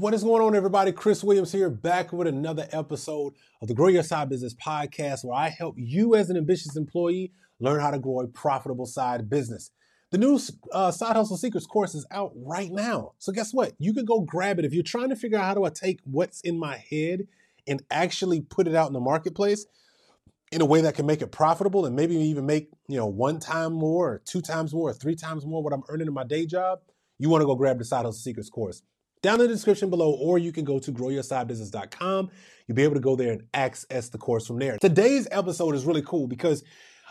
What is going on, everybody? Chris Williams here, back with another episode of the Grow Your Side Business podcast, where I help you as an ambitious employee learn how to grow a profitable side business. The new uh, Side Hustle Secrets course is out right now. So, guess what? You can go grab it. If you're trying to figure out how do I take what's in my head and actually put it out in the marketplace in a way that can make it profitable and maybe even make, you know, one time more or two times more or three times more what I'm earning in my day job, you want to go grab the Side Hustle Secrets course down in the description below, or you can go to growyoursidebusiness.com. You'll be able to go there and access the course from there. Today's episode is really cool because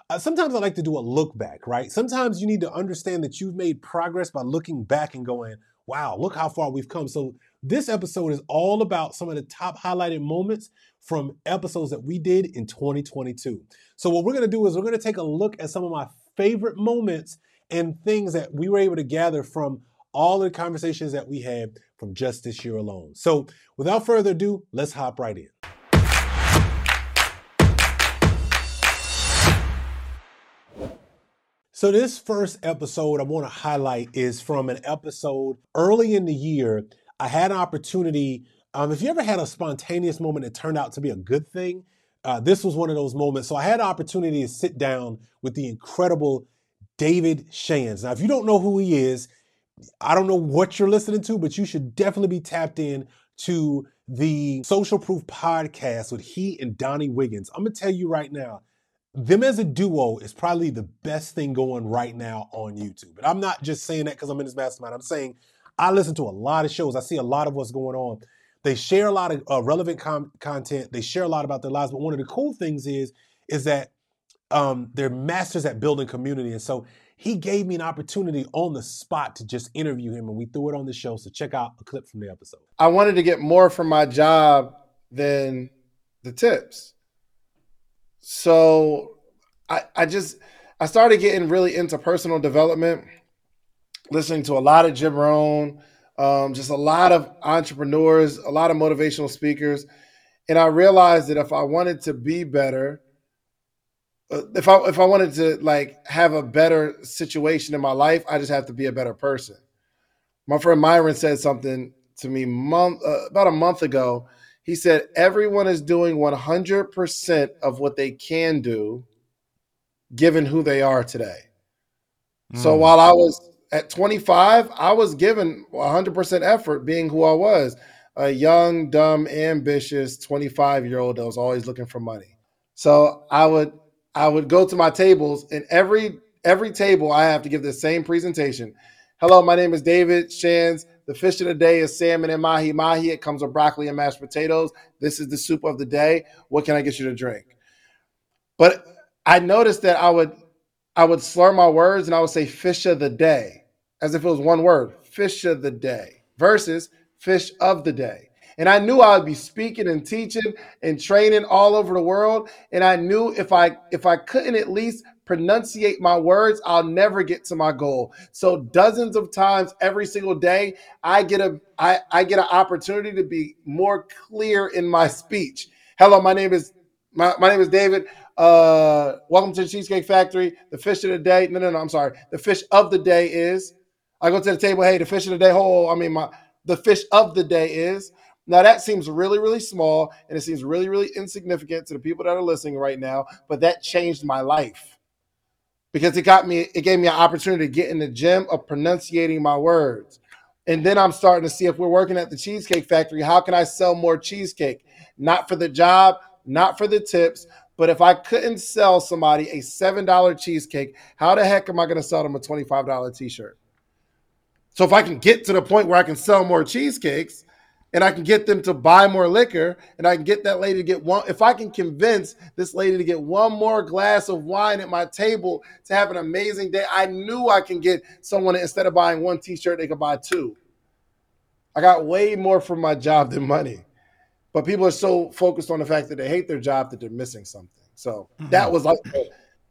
uh, sometimes I like to do a look back, right? Sometimes you need to understand that you've made progress by looking back and going, wow, look how far we've come. So, this episode is all about some of the top highlighted moments from episodes that we did in 2022. So, what we're gonna do is we're gonna take a look at some of my favorite moments and things that we were able to gather from all the conversations that we had from just this year alone. So, without further ado, let's hop right in. So, this first episode I want to highlight is from an episode early in the year. I had an opportunity. Um, if you ever had a spontaneous moment that turned out to be a good thing, uh, this was one of those moments. So, I had an opportunity to sit down with the incredible David Shands. Now, if you don't know who he is, I don't know what you're listening to, but you should definitely be tapped in to the Social Proof podcast with he and Donnie Wiggins. I'm gonna tell you right now, them as a duo is probably the best thing going right now on YouTube. And I'm not just saying that because I'm in this mastermind. I'm saying I listen to a lot of shows. I see a lot of what's going on. They share a lot of uh, relevant com- content. They share a lot about their lives. But one of the cool things is is that um, they're masters at building community. And so he gave me an opportunity on the spot to just interview him, and we threw it on the show. So check out a clip from the episode. I wanted to get more from my job than the tips. So I, I just I started getting really into personal development, listening to a lot of Jim Rohn, um, just a lot of entrepreneurs, a lot of motivational speakers. And I realized that if I wanted to be better, if I if I wanted to like have a better situation in my life, I just have to be a better person. My friend Myron said something to me month uh, about a month ago. He said everyone is doing 100% of what they can do given who they are today. Mm. So hmm. while I was at 25, I was given 100% effort being who I was, a young, dumb, ambitious 25 year old that was always looking for money. So I would I would go to my tables, and every every table I have to give the same presentation. Hello, my name is David Shands. The fish of the day is salmon and mahi mahi. It comes with broccoli and mashed potatoes. This is the soup of the day. What can I get you to drink? But I noticed that I would I would slur my words and I would say fish of the day as if it was one word, fish of the day versus fish of the day. And I knew I would be speaking and teaching and training all over the world. And I knew if I if I couldn't at least pronunciate my words, I'll never get to my goal. So dozens of times every single day, I get a I, I get an opportunity to be more clear in my speech. Hello, my name is my, my name is David. Uh, welcome to the Cheesecake Factory. The fish of the day. No, no, no. I'm sorry. The fish of the day is. I go to the table. Hey, the fish of the day. Oh, I mean, my the fish of the day is. Now that seems really, really small and it seems really, really insignificant to the people that are listening right now, but that changed my life because it got me, it gave me an opportunity to get in the gym of pronunciating my words. And then I'm starting to see if we're working at the Cheesecake Factory, how can I sell more cheesecake? Not for the job, not for the tips, but if I couldn't sell somebody a $7 cheesecake, how the heck am I going to sell them a $25 t shirt? So if I can get to the point where I can sell more cheesecakes, and I can get them to buy more liquor and I can get that lady to get one if I can convince this lady to get one more glass of wine at my table to have an amazing day I knew I can get someone instead of buying one t-shirt they could buy two. I got way more from my job than money. But people are so focused on the fact that they hate their job that they're missing something. So mm-hmm. that was like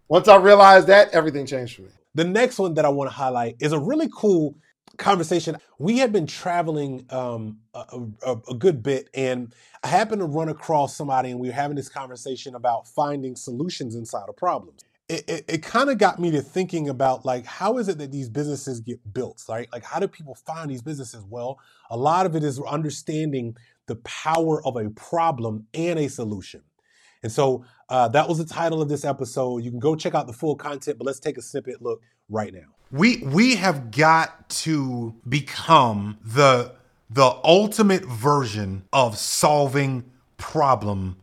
once I realized that everything changed for me. The next one that I want to highlight is a really cool conversation. We had been traveling um, a, a, a, good bit, and I happened to run across somebody, and we were having this conversation about finding solutions inside of problems. it, it, it kind of got me to thinking about like how is it that these businesses get built right like how do people find these businesses well a lot of it is understanding the power of a problem and a solution and so uh, that was the title of this episode. You can go check out the full content but let's take a snippet look right now. We we have got to become the the ultimate version of solving problem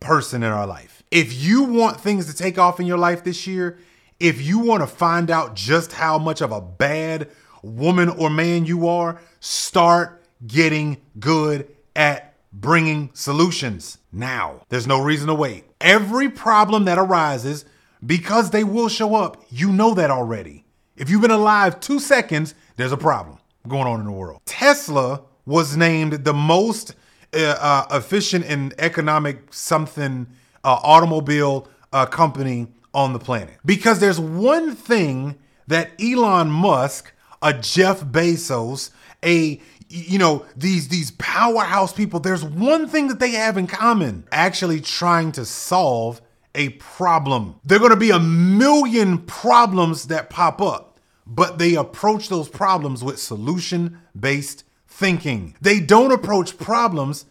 person in our life. If you want things to take off in your life this year, if you want to find out just how much of a bad woman or man you are, start getting good at bringing solutions now. There's no reason to wait. Every problem that arises, because they will show up, you know that already. If you've been alive two seconds, there's a problem going on in the world. Tesla was named the most uh, uh, efficient and economic something uh, automobile uh, company on the planet. Because there's one thing that Elon Musk, a Jeff Bezos, a you know these these powerhouse people there's one thing that they have in common actually trying to solve a problem there're going to be a million problems that pop up but they approach those problems with solution based thinking they don't approach problems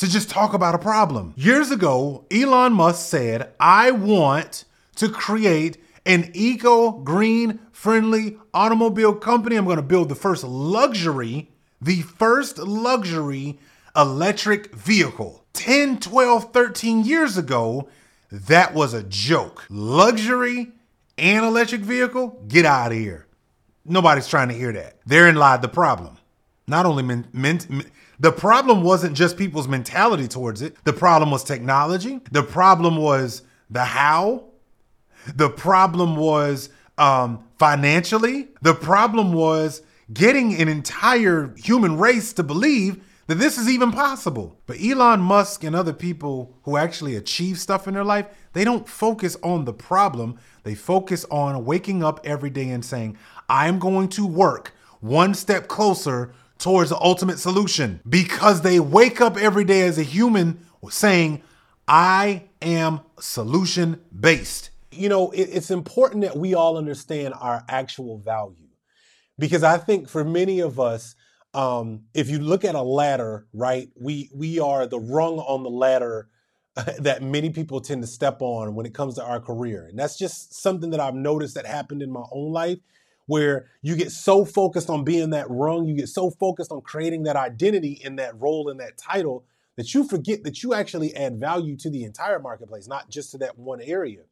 to just talk about a problem. Years ago, Elon Musk said, I want to create an eco green friendly automobile company. I'm going to build the first luxury, the first luxury electric vehicle. 10, 12, 13 years ago, that was a joke. Luxury and electric vehicle? Get out of here. Nobody's trying to hear that. Therein lied the problem. Not only men, the problem wasn't just people's mentality towards it. The problem was technology. The problem was the how. The problem was um, financially. The problem was getting an entire human race to believe that this is even possible. But Elon Musk and other people who actually achieve stuff in their life, they don't focus on the problem. They focus on waking up every day and saying, I'm going to work one step closer towards the ultimate solution because they wake up every day as a human saying, I am solution based. You know, it's important that we all understand our actual value because I think for many of us, um, if you look at a ladder, right, we we are the rung on the ladder that many people tend to step on when it comes to our career, and that's just something that I've noticed that happened in my own life where you get so focused on being that rung, you get so focused on creating that identity in that role in that title that you forget that you actually add value to the entire marketplace, not just to that one area.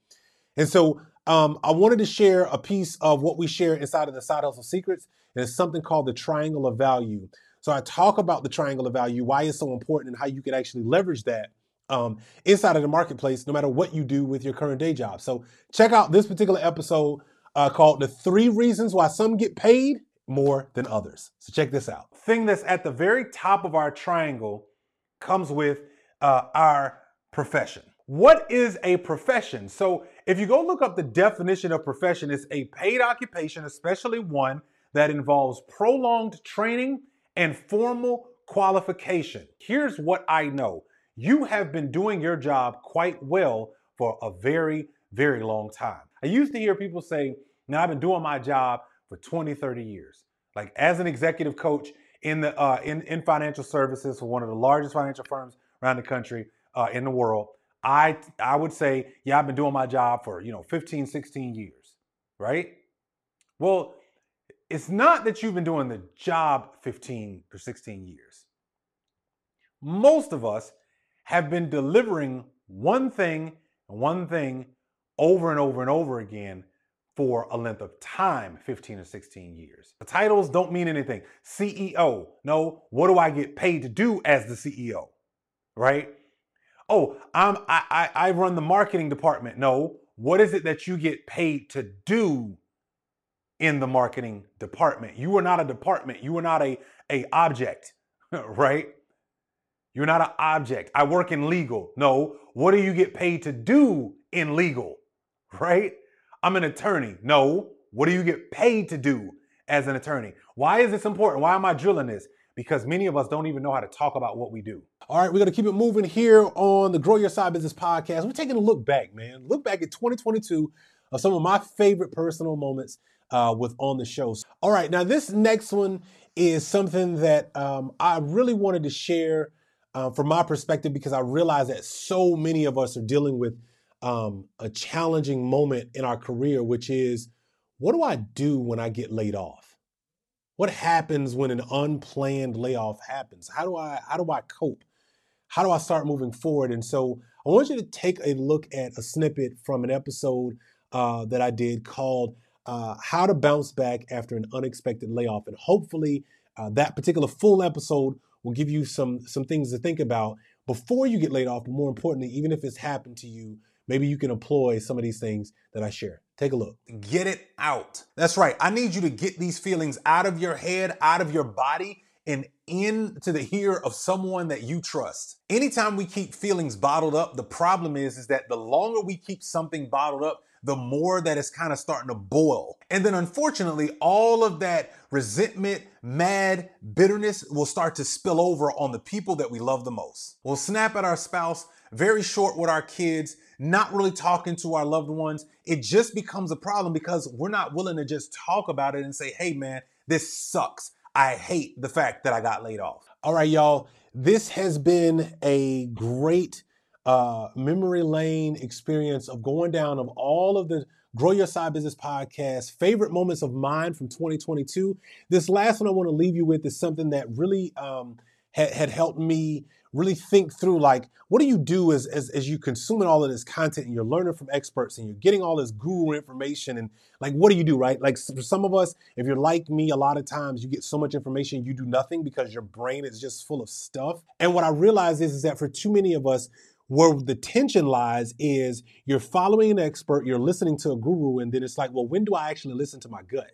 And so um, I wanted to share a piece of what we share inside of the Side Hustle Secrets, and it's something called the Triangle of Value. So I talk about the Triangle of Value, why it's so important, and how you can actually leverage that um, inside of the marketplace, no matter what you do with your current day job. So check out this particular episode uh, called The Three Reasons Why Some Get Paid More Than Others. So check this out. Thing that's at the very top of our triangle comes with uh, our profession. What is a profession? So if you go look up the definition of profession, it's a paid occupation, especially one that involves prolonged training and formal qualification. Here's what I know. You have been doing your job quite well for a very, very long time. I used to hear people say, now, I've been doing my job for 20, 30 years. Like as an executive coach in the uh, in, in financial services for one of the largest financial firms around the country, uh, in the world, I I would say, yeah, I've been doing my job for, you know, 15, 16 years, right? Well, it's not that you've been doing the job 15 or 16 years. Most of us have been delivering one thing and one thing over and over and over again for a length of time 15 or 16 years. The titles don't mean anything. CEO, no, what do I get paid to do as the CEO? Right? Oh, I'm I, I, I run the marketing department. No, what is it that you get paid to do in the marketing department? You are not a department. You are not a, a object, right? You're not an object. I work in legal. No, what do you get paid to do in legal? Right? I'm an attorney. No. What do you get paid to do as an attorney? Why is this important? Why am I drilling this? Because many of us don't even know how to talk about what we do. All right, we're going to keep it moving here on the Grow Your Side Business podcast. We're taking a look back, man. Look back at 2022 of some of my favorite personal moments uh, with on the show. All right, now this next one is something that um, I really wanted to share uh, from my perspective because I realize that so many of us are dealing with um, a challenging moment in our career, which is what do I do when I get laid off? What happens when an unplanned layoff happens? How do I how do I cope? How do I start moving forward? And so I want you to take a look at a snippet from an episode uh, that I did called uh, "How to Bounce Back After an Unexpected Layoff," and hopefully uh, that particular full episode will give you some some things to think about before you get laid off. But more importantly, even if it's happened to you, maybe you can employ some of these things that I share. Take a look. Get it out. That's right. I need you to get these feelings out of your head, out of your body, and into the ear of someone that you trust. Anytime we keep feelings bottled up, the problem is, is that the longer we keep something bottled up, the more that it's kind of starting to boil. And then unfortunately, all of that resentment, mad, bitterness will start to spill over on the people that we love the most. We'll snap at our spouse, very short with our kids, not really talking to our loved ones. It just becomes a problem because we're not willing to just talk about it and say, hey man, this sucks. I hate the fact that I got laid off. All right, y'all. This has been a great uh, memory lane experience of going down of all of the Grow Your Side Business podcast favorite moments of mine from 2022. This last one I want to leave you with is something that really um, had, had helped me really think through like what do you do as, as as you consuming all of this content and you're learning from experts and you're getting all this guru information and like what do you do right? Like for some of us if you're like me a lot of times you get so much information you do nothing because your brain is just full of stuff. And what i realize is, is that for too many of us where the tension lies is you're following an expert you're listening to a guru and then it's like well when do i actually listen to my gut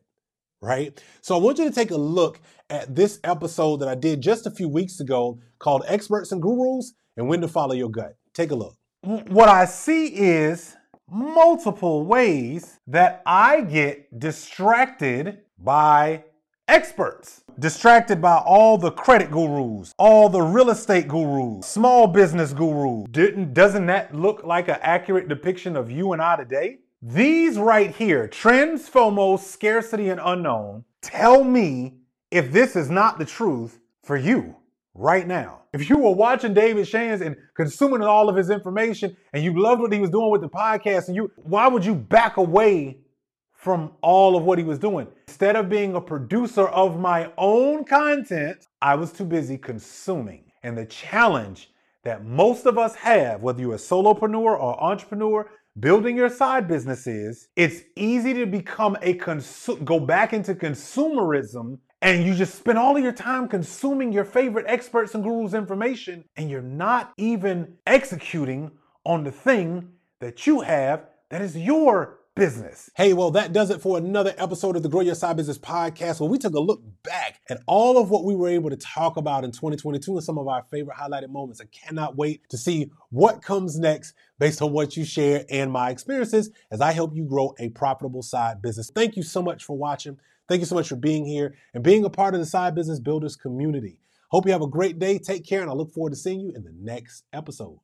right? So I want you to take a look at this episode that I did just a few weeks ago called Experts and Gurus and When to Follow Your Gut. Take a look. What I see is multiple ways that I get distracted by experts. Distracted by all the credit gurus, all the real estate gurus, small business gurus. Didn't, doesn't that look like an accurate depiction of you and I today? These right here, trends, FOMO, scarcity, and unknown, tell me if this is not the truth for you right now. If you were watching David Shands and consuming all of his information and you loved what he was doing with the podcast, and you why would you back away from all of what he was doing? Instead of being a producer of my own content, I was too busy consuming. And the challenge that most of us have, whether you're a solopreneur or entrepreneur, building your side business is, it's easy to become a consu- go back into consumerism and you just spend all of your time consuming your favorite experts and gurus information and you're not even executing on the thing that you have that is your business. Hey, well, that does it for another episode of the Grow Your Side Business podcast where we took a look back at all of what we were able to talk about in 2022 and some of our favorite highlighted moments. I cannot wait to see what comes next based on what you share and my experiences as I help you grow a profitable side business. Thank you so much for watching. Thank you so much for being here and being a part of the Side Business Builders community. Hope you have a great day. Take care, and I look forward to seeing you in the next episode.